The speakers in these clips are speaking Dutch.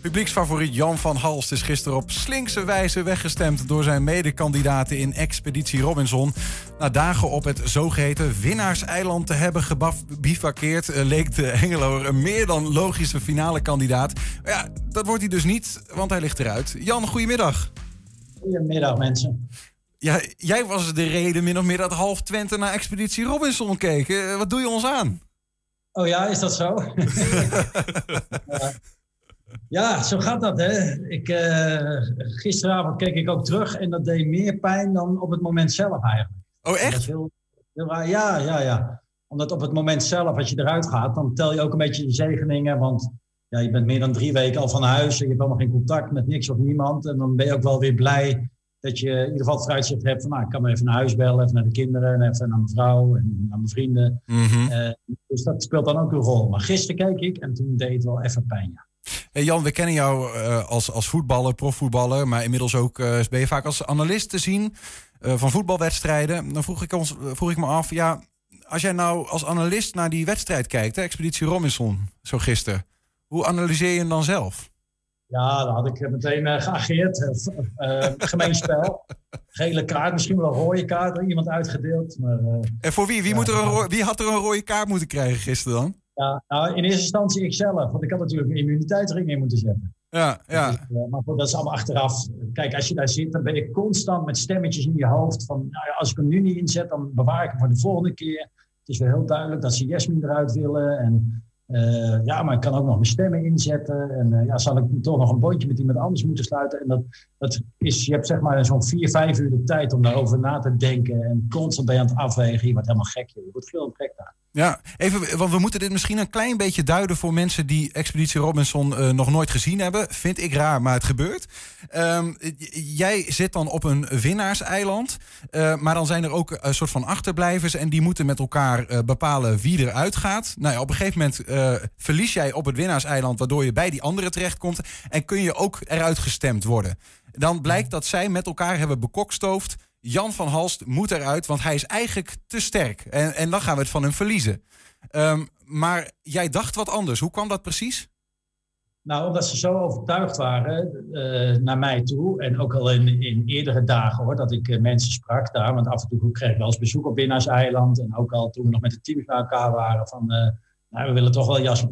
Publieksfavoriet Jan van Halst is gisteren op slinkse wijze weggestemd door zijn medekandidaten in Expeditie Robinson. Na dagen op het zogeheten winnaarseiland te hebben gebivakkeerd, eh, leek de Hengeloer een meer dan logische finale kandidaat. Maar ja, dat wordt hij dus niet, want hij ligt eruit. Jan, goedemiddag. Goedemiddag mensen. Ja, jij was de reden min of meer dat half Twente naar Expeditie Robinson keek. Eh, Wat doe je ons aan? Oh ja, is dat zo? Ja. Ja, zo gaat dat hè. Ik, eh, gisteravond keek ik ook terug en dat deed meer pijn dan op het moment zelf eigenlijk. Oh, echt? is heel, heel raar. Ja, ja, ja. Omdat op het moment zelf, als je eruit gaat, dan tel je ook een beetje je zegeningen. Want ja, je bent meer dan drie weken al van huis. En je hebt helemaal geen contact met niks of niemand. En dan ben je ook wel weer blij dat je in ieder geval het vooruitzicht hebt van... Nou, ik kan maar even naar huis bellen, even naar de kinderen... en even naar mijn vrouw en naar mijn vrienden. Mhm. Eh, dus dat speelt dan ook een rol. Maar gisteren keek ik en toen deed het wel even pijn, ja. Hey Jan, we kennen jou eh, als, als voetballer, profvoetballer, maar inmiddels ook eh, ben je vaak als analist te zien eh, van voetbalwedstrijden. Dan vroeg ik, ons, vroeg ik me af, ja, als jij nou als analist naar die wedstrijd kijkt, hè, Expeditie Robinson, zo gisteren, hoe analyseer je hem dan zelf? Ja, dan had ik meteen eh, geageerd. Eh, eh, gemeen spel. Gele kaart, misschien wel een rode kaart iemand uitgedeeld. Maar, eh, En voor wie? Wie, Ja. moet er een wie had er een rode kaart moeten krijgen gisteren dan? Ja, nou, in eerste instantie ikzelf. Want ik had natuurlijk een immuniteitsring in moeten zetten. Ja, ja. Dus, eh, maar goed, dat is allemaal achteraf. Kijk, als je daar zit, dan ben je constant met stemmetjes in je hoofd. Van, nou ja, als ik hem nu niet inzet, dan bewaar ik hem voor de volgende keer. Het is wel heel duidelijk dat ze Jasmin eruit willen. En eh, ja, maar ik kan ook nog mijn stemmen inzetten. En eh, ja, zal ik toch nog een bondje met iemand anders moeten sluiten? En dat, dat is, je hebt zeg maar zo'n vier, vijf uur de tijd om daarover na te denken. En constant ben je aan het afwegen. Je wordt helemaal gek. Je wordt veel gek. Ja, even, want we moeten dit misschien een klein beetje duiden voor mensen die Expeditie Robinson eh, nog nooit gezien hebben. Vind ik raar, maar het gebeurt. Ehm, jij zit dan op een winnaarseiland, eh, maar dan zijn er ook een soort van achterblijvers en die moeten met elkaar eh, bepalen wie eruit gaat. Nou ja, op een gegeven moment verlies jij op het winnaarseiland, waardoor je bij die anderen terechtkomt en kun je ook eruit gestemd worden. Dan blijkt dat zij met elkaar hebben bekokstoofd. Jan van Halst moet eruit, want hij is eigenlijk te sterk. En, en dan gaan we het van hem verliezen. Ehm, maar jij dacht wat anders. Hoe kwam dat precies? Nou, omdat ze zo overtuigd waren eh, naar mij toe. En ook al in, in eerdere dagen hoor, dat ik eh, mensen sprak daar. Want af en toe kreeg ik wel eens bezoek op Winnaarseiland. En ook al toen we nog met de teams bij elkaar waren. Van, eh, nou, we willen toch wel Jas,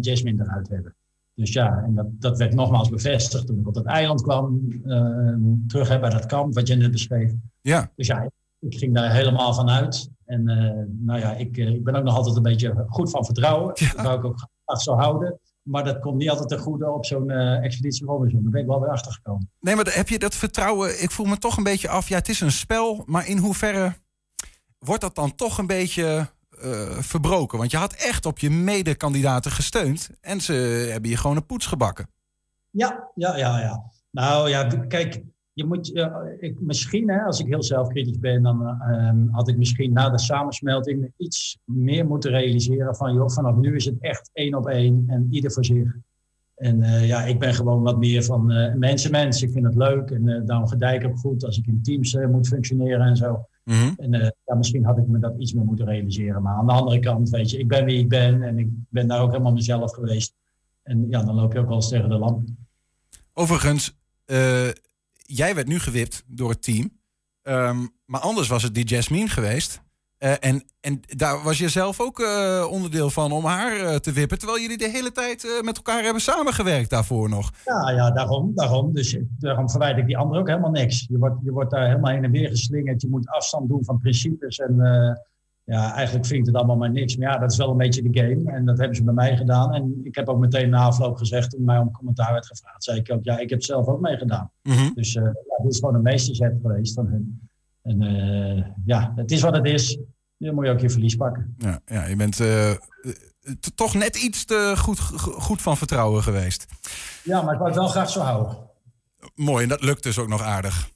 Jasmine eruit hebben. Dus ja, en dat, dat werd nogmaals bevestigd toen ik op dat eiland kwam. eh, terug hè, bij dat kamp wat je net beschreef. Ja, Dus ja, ik ging daar helemaal van uit. En eh, nou ja, ik, eh, ik ben ook nog altijd een beetje goed van vertrouwen. Ja. Dat zou ik ook graag zo houden. Maar dat komt niet altijd ten goede op zo'n eh, expeditie Robinson. Daar ben ik wel weer achter gekomen. nee, maar heb je dat vertrouwen? Ik voel me toch een beetje af. Ja, het is een spel, maar in hoeverre wordt dat dan toch een beetje verbroken? Want je had echt op je medekandidaten gesteund en ze hebben je gewoon een poets gebakken. Ja, ja, ja, ja. Nou ja, kijk, je moet, eh, ik, misschien, hè, als ik heel zelfkritisch ben, dan eh, ehm, had ik misschien na de samensmelting iets meer moeten realiseren van, joh, vanaf nu is het echt één op één en ieder voor zich. En eh, ja, ik ben gewoon wat meer van eh mensen, mensen. Ik vind het leuk en eh, daarom gedijk ik goed als ik in teams eh, moet functioneren en zo. Mhm. En eh, ja, misschien had ik me dat iets meer moeten realiseren. Maar aan de andere kant, weet je, ik ben wie ik ben en ik ben daar ook helemaal mezelf geweest. En ja, dan loop je ook wel eens tegen de lamp. Overigens, eh, jij werd nu gewipt door het team. Ehm, maar anders was het die Jasmine geweest. Eh, en, en daar was je zelf ook eh, onderdeel van om haar eh, te wippen. Terwijl jullie de hele tijd met elkaar hebben samengewerkt daarvoor nog. Ja, ja, daarom. daarom. Dus daarom verwijt ik die anderen ook helemaal niks. Je wordt, je wordt daar helemaal heen en weer geslingerd. Je moet afstand doen van principes. En ja, eigenlijk vind ik het allemaal maar niks. Maar ja, dat is wel een beetje de game. En dat hebben ze bij mij gedaan. En ik heb ook meteen na afloop gezegd, toen mij om commentaar werd gevraagd, zei ik ook, ja, ik heb het zelf ook meegedaan. Mhm. Dus ja, dit is gewoon een meesterzet geweest van hun. En eh, ja, het is wat het is. Dan moet je ook je verlies pakken. Ja, ja, je bent eh, toch net iets te goed, goed van vertrouwen geweest. Ja, maar ik wou het wel graag zo houden. Mooi, en dat lukt dus ook nog aardig.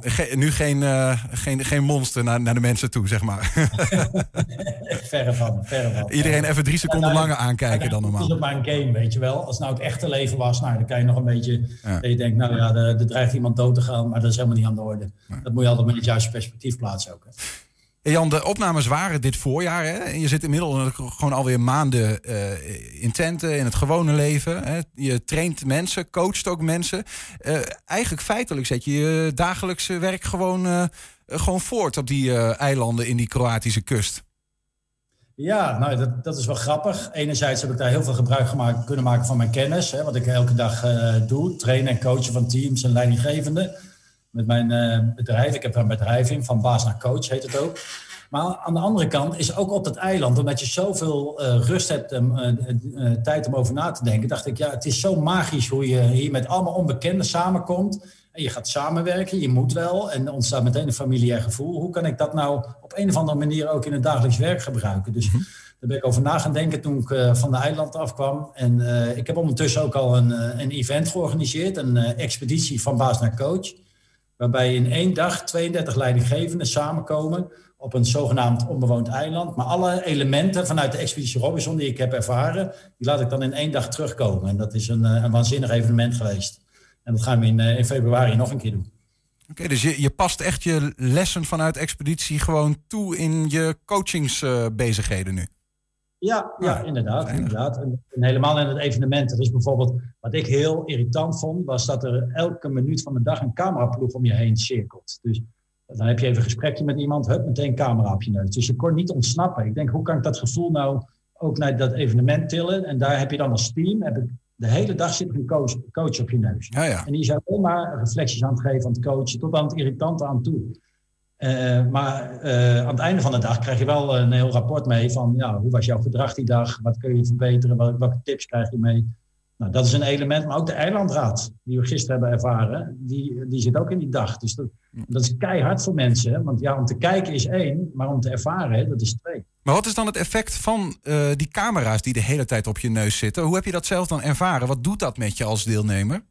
Ge- nu geen, eh, geen, geen monster naar, naar de mensen toe, zeg maar. verre van, verre van. Iedereen even drie seconden Ja, nou, langer aankijken dan Het normaal. is ook maar een game, weet je wel. Als het nou het echte leven was, nou, dan kan je nog een beetje... Ja. Dat je denkt, nou ja, er, er dreigt iemand dood te gaan, maar dat is helemaal niet aan de orde. Dat moet je altijd met het juiste perspectief plaatsen ook. Hè. Jan, de opnames waren dit voorjaar. Hè? Je zit inmiddels gewoon alweer maanden uh, in tenten, in het gewone leven. Hè? Je traint mensen, coacht ook mensen. Uh, eigenlijk feitelijk zet je je dagelijkse werk gewoon, uh, gewoon voort op die eilanden in die Kroatische kust. Ja, nou, dat, dat is wel grappig. Enerzijds heb ik daar heel veel gebruik gemaakt, kunnen maken van mijn kennis. Hè, wat ik elke dag doe. Trainen en coachen van teams en leidinggevenden met mijn uh, bedrijf. Ik heb een bedrijf in, van baas naar coach heet het ook. Maar aan de andere kant is ook op dat eiland, omdat je zoveel uh, rust hebt, um, uh, tijd om over na te denken, dacht ik, ja, het is zo magisch hoe je hier met allemaal onbekenden samenkomt. En je gaat samenwerken, je moet wel. En ontstaat meteen een familiair gevoel. Hoe kan ik dat nou op een of andere manier ook in het dagelijks werk gebruiken? Dus mm daar ben ik over na gaan denken toen ik van de eiland afkwam. En ik heb ondertussen ook al een, een event georganiseerd, een expeditie van baas naar coach waarbij in één dag 32 leidinggevenden samenkomen op een zogenaamd onbewoond eiland. Maar alle elementen vanuit de Expeditie Robinson die ik heb ervaren, die laat ik dan in één dag terugkomen. En dat is een, eh, een waanzinnig evenement geweest. En dat gaan we in, eh, in februari nog een keer doen. Oké, dus je, je past echt je lessen vanuit Expeditie gewoon toe in je coachingsbezigheden nu? Ja, ja inderdaad. inderdaad. En, helemaal in het evenement. Dus bijvoorbeeld, wat ik heel irritant vond, was dat er elke minuut van de dag een cameraploeg om je heen cirkelt. Dus dan heb je even een gesprekje met iemand, hup, meteen camera op je neus. Dus je kon niet ontsnappen. Ik denk, hoe kan ik dat gevoel nou ook naar dat evenement tillen? En daar heb je dan als team, heb ik, de hele dag zit er een coach, coach op je neus. Ja, ja. En die is alleen maar reflecties aan het geven aan het coachen, tot aan het irritante aan toe. Uh, maar uh, aan het einde van de dag krijg je wel een heel rapport mee van ja, hoe was jouw gedrag die dag, wat kun je verbeteren, welke tips krijg je mee. Nou, dat is een element, maar ook de eilandraad die we gisteren hebben ervaren, die, die zit ook in die dag. Dus dat, dat is keihard voor mensen, want ja, om te kijken is één, maar om te ervaren, dat is twee. Maar wat is dan het effect van uh, die camera's die de hele tijd op je neus zitten? Hoe heb je dat zelf dan ervaren? Wat doet dat met je als deelnemer?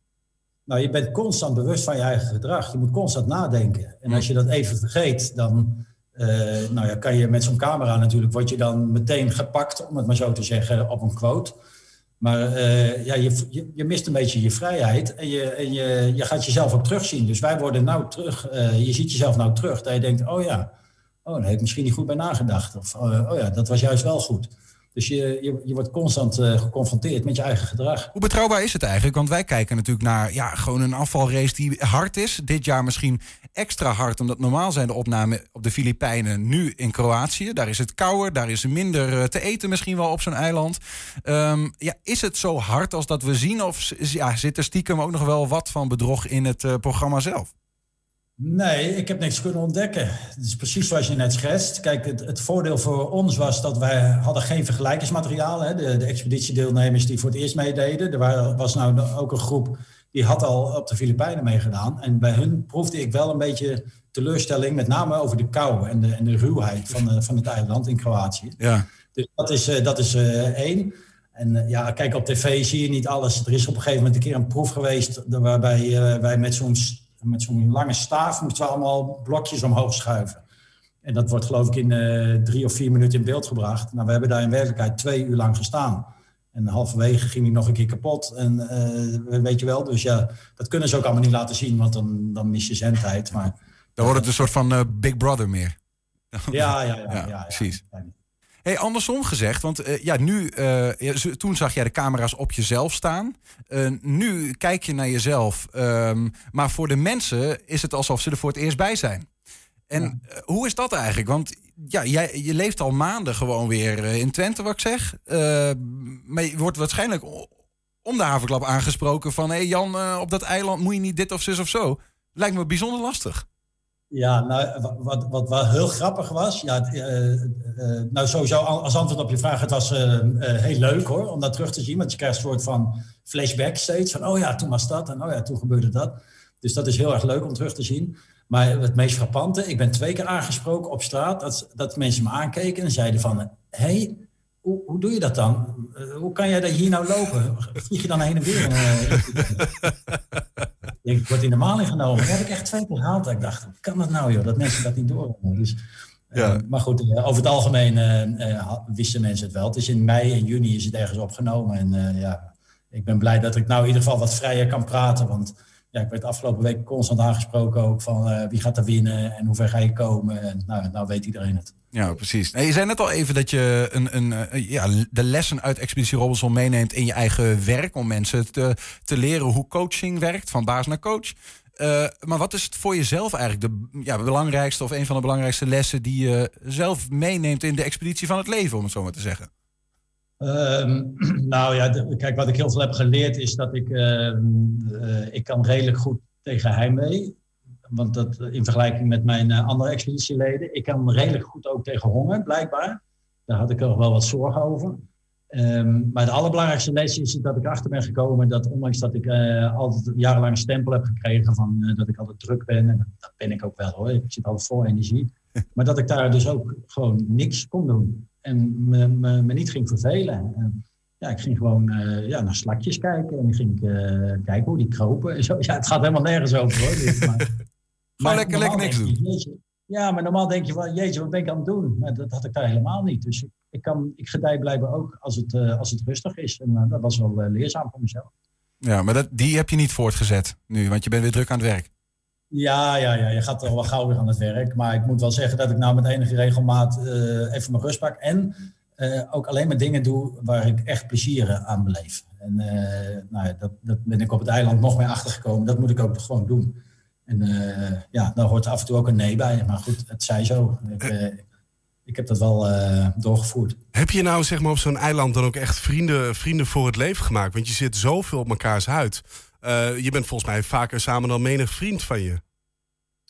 Nou, je bent constant bewust van je eigen gedrag. Je moet constant nadenken. En als je dat even vergeet, dan uh, nou ja, kan je met zo'n camera natuurlijk, word je dan meteen gepakt, om het maar zo te zeggen, op een quote. Maar uh, ja, je, je, je, mist een beetje je vrijheid en, je, en je, je gaat jezelf ook terugzien. Dus wij worden nou terug, uh, je ziet jezelf nou terug, dat je denkt, oh ja, oh, daar heb ik misschien niet goed bij nagedacht. Of oh ja, dat was juist wel goed. Dus je, je, wordt constant uh, geconfronteerd met je eigen gedrag. Hoe betrouwbaar is het eigenlijk? Want wij kijken natuurlijk naar ja, gewoon een afvalrace die hard is. Dit jaar misschien extra hard, omdat normaal zijn de opnamen op de Filipijnen nu in Kroatië. Daar is het kouder, daar is minder eh, te eten misschien wel op zo'n eiland. Um, ja, is het zo hard als dat we zien? Of ja, zit er stiekem ook nog wel wat van bedrog in het uh, programma zelf? Nee, ik heb niks kunnen ontdekken. Het is precies zoals je net schetst. Kijk, het, het voordeel voor ons was dat wij hadden geen vergelijkingsmateriaal. Hè. De, de expeditiedeelnemers die voor het eerst meededen. Er was nou ook een groep die had al op de Filipijnen meegedaan. En bij hun proefde ik wel een beetje teleurstelling, met name over de kou en de, en de ruwheid van, van het eiland in Kroatië. Ja. Dus dat is, eh, dat is uh, één. En uh, ja, kijk, op tv zie je niet alles. Er is op een gegeven moment een keer een proef geweest waarbij wij met zo'n met zo'n lange staaf moesten we allemaal blokjes omhoog schuiven. En dat wordt geloof ik in uh, drie of vier minuten in beeld gebracht. Nou, we hebben daar in werkelijkheid twee uur lang gestaan. En halverwege ging hij nog een keer kapot. En uh, weet je wel, dus ja, dat kunnen ze ook allemaal niet laten zien, want dan, dan mis je zendheid. Maar, dan wordt het een soort van uh, Big Brother meer. Ja, ja, ja. ja, ja, precies. Hey, andersom gezegd, want uh, ja, nu, uh, toen zag jij de camera's op jezelf staan. Uh, nu kijk je naar jezelf. Um, maar voor de mensen is het alsof ze er voor het eerst bij zijn. En ja. hoe is dat eigenlijk? Want ja, jij, je leeft al maanden gewoon weer in Twente, wat ik zeg. maar je wordt waarschijnlijk om de haverklap aangesproken van... hé hey Jan, op dat eiland moet je niet dit of zus of zo. Lijkt me bijzonder lastig. Ja, nou, wat, wat wel heel grappig was, ja, uh, uh, nou sowieso als antwoord op je vraag, het was heel leuk hoor, om dat terug te zien, want je krijgt een soort van flashback steeds, van oh ja, toen was dat en oh ja, toen gebeurde dat. Dus dat is heel erg leuk om terug te zien. Maar het meest frappante, ik ben twee keer aangesproken op straat, dat, dat mensen me aankeken en zeiden van, hé, hey, hoe, hoe, doe je dat dan? hoe kan jij daar hier nou lopen? Vlieg je dan heen en weer? denk ik, word in de maling genomen. Dat heb ik echt twee keer gehaald. Ik dacht, hoe kan dat nou joh, dat mensen dat niet door Dus, ja. Uh, maar goed, uh, over het algemeen uh, wisten mensen het wel. Dus in mei en juni is het ergens opgenomen. En ja, ik ben blij dat ik nou in ieder geval wat vrijer kan praten. Want ja, ik werd afgelopen week constant aangesproken ook van wie gaat er winnen en hoe ver ga je komen. En nou, nou weet iedereen het. Ja, precies. je zei net al even dat je een, een, ja, de lessen uit Expeditie Robinson meeneemt in je eigen werk. Om mensen te, te leren hoe coaching werkt, van baas naar coach. Uh, maar wat is het voor jezelf eigenlijk de ja, belangrijkste of een van de belangrijkste lessen die je zelf meeneemt in de expeditie van het leven, om het zo maar te zeggen? Uh, nou ja, kijk, wat ik heel veel heb geleerd is dat ik, uh, ik kan redelijk goed tegen heimwee. Want dat in vergelijking met mijn andere expeditieleden. Ik kan redelijk goed ook tegen honger, blijkbaar. Daar had ik er wel wat zorgen over. Um, maar de allerbelangrijkste les is dat ik achter ben gekomen dat ondanks dat ik uh, altijd jarenlang een stempel heb gekregen van uh, dat ik altijd druk ben, en dat ben ik ook wel hoor, ik zit altijd vol energie, maar dat ik daar dus ook gewoon niks kon doen en me, me, me niet ging vervelen. En, ja, ik ging gewoon uh, ja, naar slakjes kijken en ik ging kijken hoe die kropen. En zo. Ja, het gaat helemaal nergens over hoor. Dus, maar, maar lekker, lekker niks doen. ja, maar normaal denk je van, jeetje, wat ben ik aan het doen? Maar dat had ik daar helemaal niet. Dus ik, kan, ik gedij blijven ook als het, uh, als het rustig is. En uh, dat was wel uh, leerzaam voor mezelf. Ja, maar dat, die heb je niet voortgezet nu, want je bent weer druk aan het werk. Ja, ja, ja, je gaat er wel gauw weer aan het werk. Maar ik moet wel zeggen dat ik nou met enige regelmaat even mijn rust pak. En ook alleen maar dingen doe waar ik echt plezier aan beleef. En nou, dat, dat ben ik op het eiland nog meer achtergekomen. Dat moet ik ook gewoon doen. En ja, daar hoort af en toe ook een nee bij. Maar goed, het zij zo. Ik, ik heb dat wel uh, doorgevoerd. Heb je nou zeg maar, op zo'n eiland dan ook echt vrienden, vrienden voor het leven gemaakt? Want je zit zoveel op mekaars huid. Uh, je bent volgens mij vaker samen dan menig vriend van je.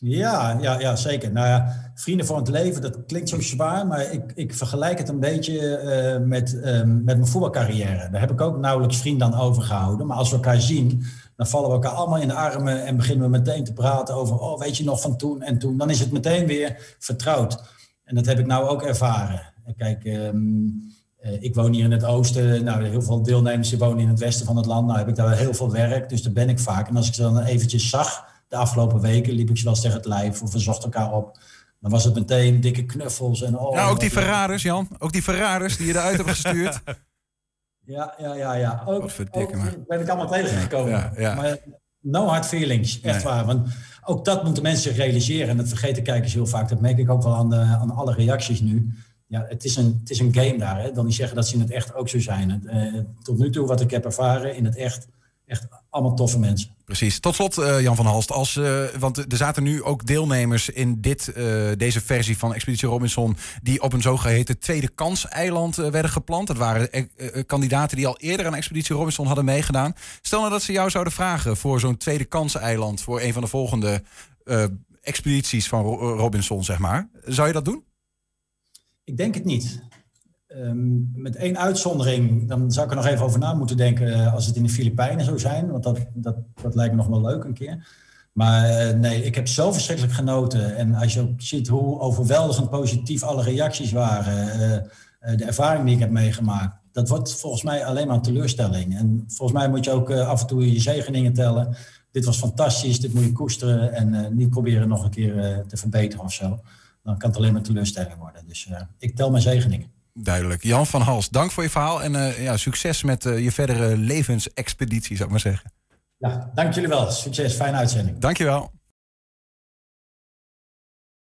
Ja, ja, ja, zeker. Nou ja, vrienden voor het leven, dat klinkt zo zwaar, maar ik, ik vergelijk het een beetje uh, met, um, met mijn voetbalcarrière. Daar heb ik ook nauwelijks vrienden aan overgehouden. Maar als we elkaar zien, dan vallen we elkaar allemaal in de armen en beginnen we meteen te praten over, oh, weet je nog van toen en toen. Dan is het meteen weer vertrouwd. En dat heb ik nou ook ervaren. Kijk, ehm, eh, ik woon hier in het oosten. Nou, heel veel deelnemers die wonen in het westen van het land. Nou heb ik daar heel veel werk, dus daar ben ik vaak. En als ik ze dan eventjes zag, de afgelopen weken, liep ik ze wel eens tegen het lijf of we zochten elkaar op. Dan was het meteen dikke knuffels. En, oh, ja, ook die Ferraris, Jan. Ook die Ferraris die je eruit hebt gestuurd. Ja, ja, ja. ja. Ook, ook ben ik allemaal tegengekomen. Ja, ja. Maar no hard feelings, echt waar. Want ook dat moeten mensen realiseren. En dat vergeten kijkers heel vaak. Dat merk ik ook wel aan, de, aan alle reacties nu. Ja, het is een, het is een game daar. Hè? Dan niet zeggen dat ze in het echt ook zo zijn. Uh, tot nu toe wat ik heb ervaren in het echt echt allemaal toffe mensen. Precies. Tot slot, uh, Jan van Halst. Als, uh, want er zaten nu ook deelnemers in dit, deze versie van Expeditie Robinson... die op een zogeheten tweede kans-eiland werden geplant. Dat waren kandidaten die al eerder aan Expeditie Robinson hadden meegedaan. Stel nou dat ze jou zouden vragen voor zo'n tweede kans-eiland... voor een van de volgende expedities van Robinson, zeg maar. Zou je dat doen? Ik denk het niet. Um, met één uitzondering, dan zou ik er nog even over na moeten denken uh, als het in de Filipijnen zou zijn. Want dat, dat, dat lijkt me nog wel leuk een keer. Maar uh, nee, ik heb zo verschrikkelijk genoten. En als je ook ziet hoe overweldigend positief alle reacties waren, uh, de ervaring die ik heb meegemaakt, dat wordt volgens mij alleen maar een teleurstelling. En volgens mij moet je ook af en toe je zegeningen tellen. Dit was fantastisch, dit moet je koesteren en niet proberen nog een keer te verbeteren of zo. Dan kan het alleen maar teleurstelling worden. Dus ik tel mijn zegeningen. Duidelijk. Jan van Hals, dank voor je verhaal en uh, ja, succes met uh, je verdere levensexpeditie, zou ik maar zeggen. Ja, dank jullie wel. Succes, fijne uitzending. Dank je wel.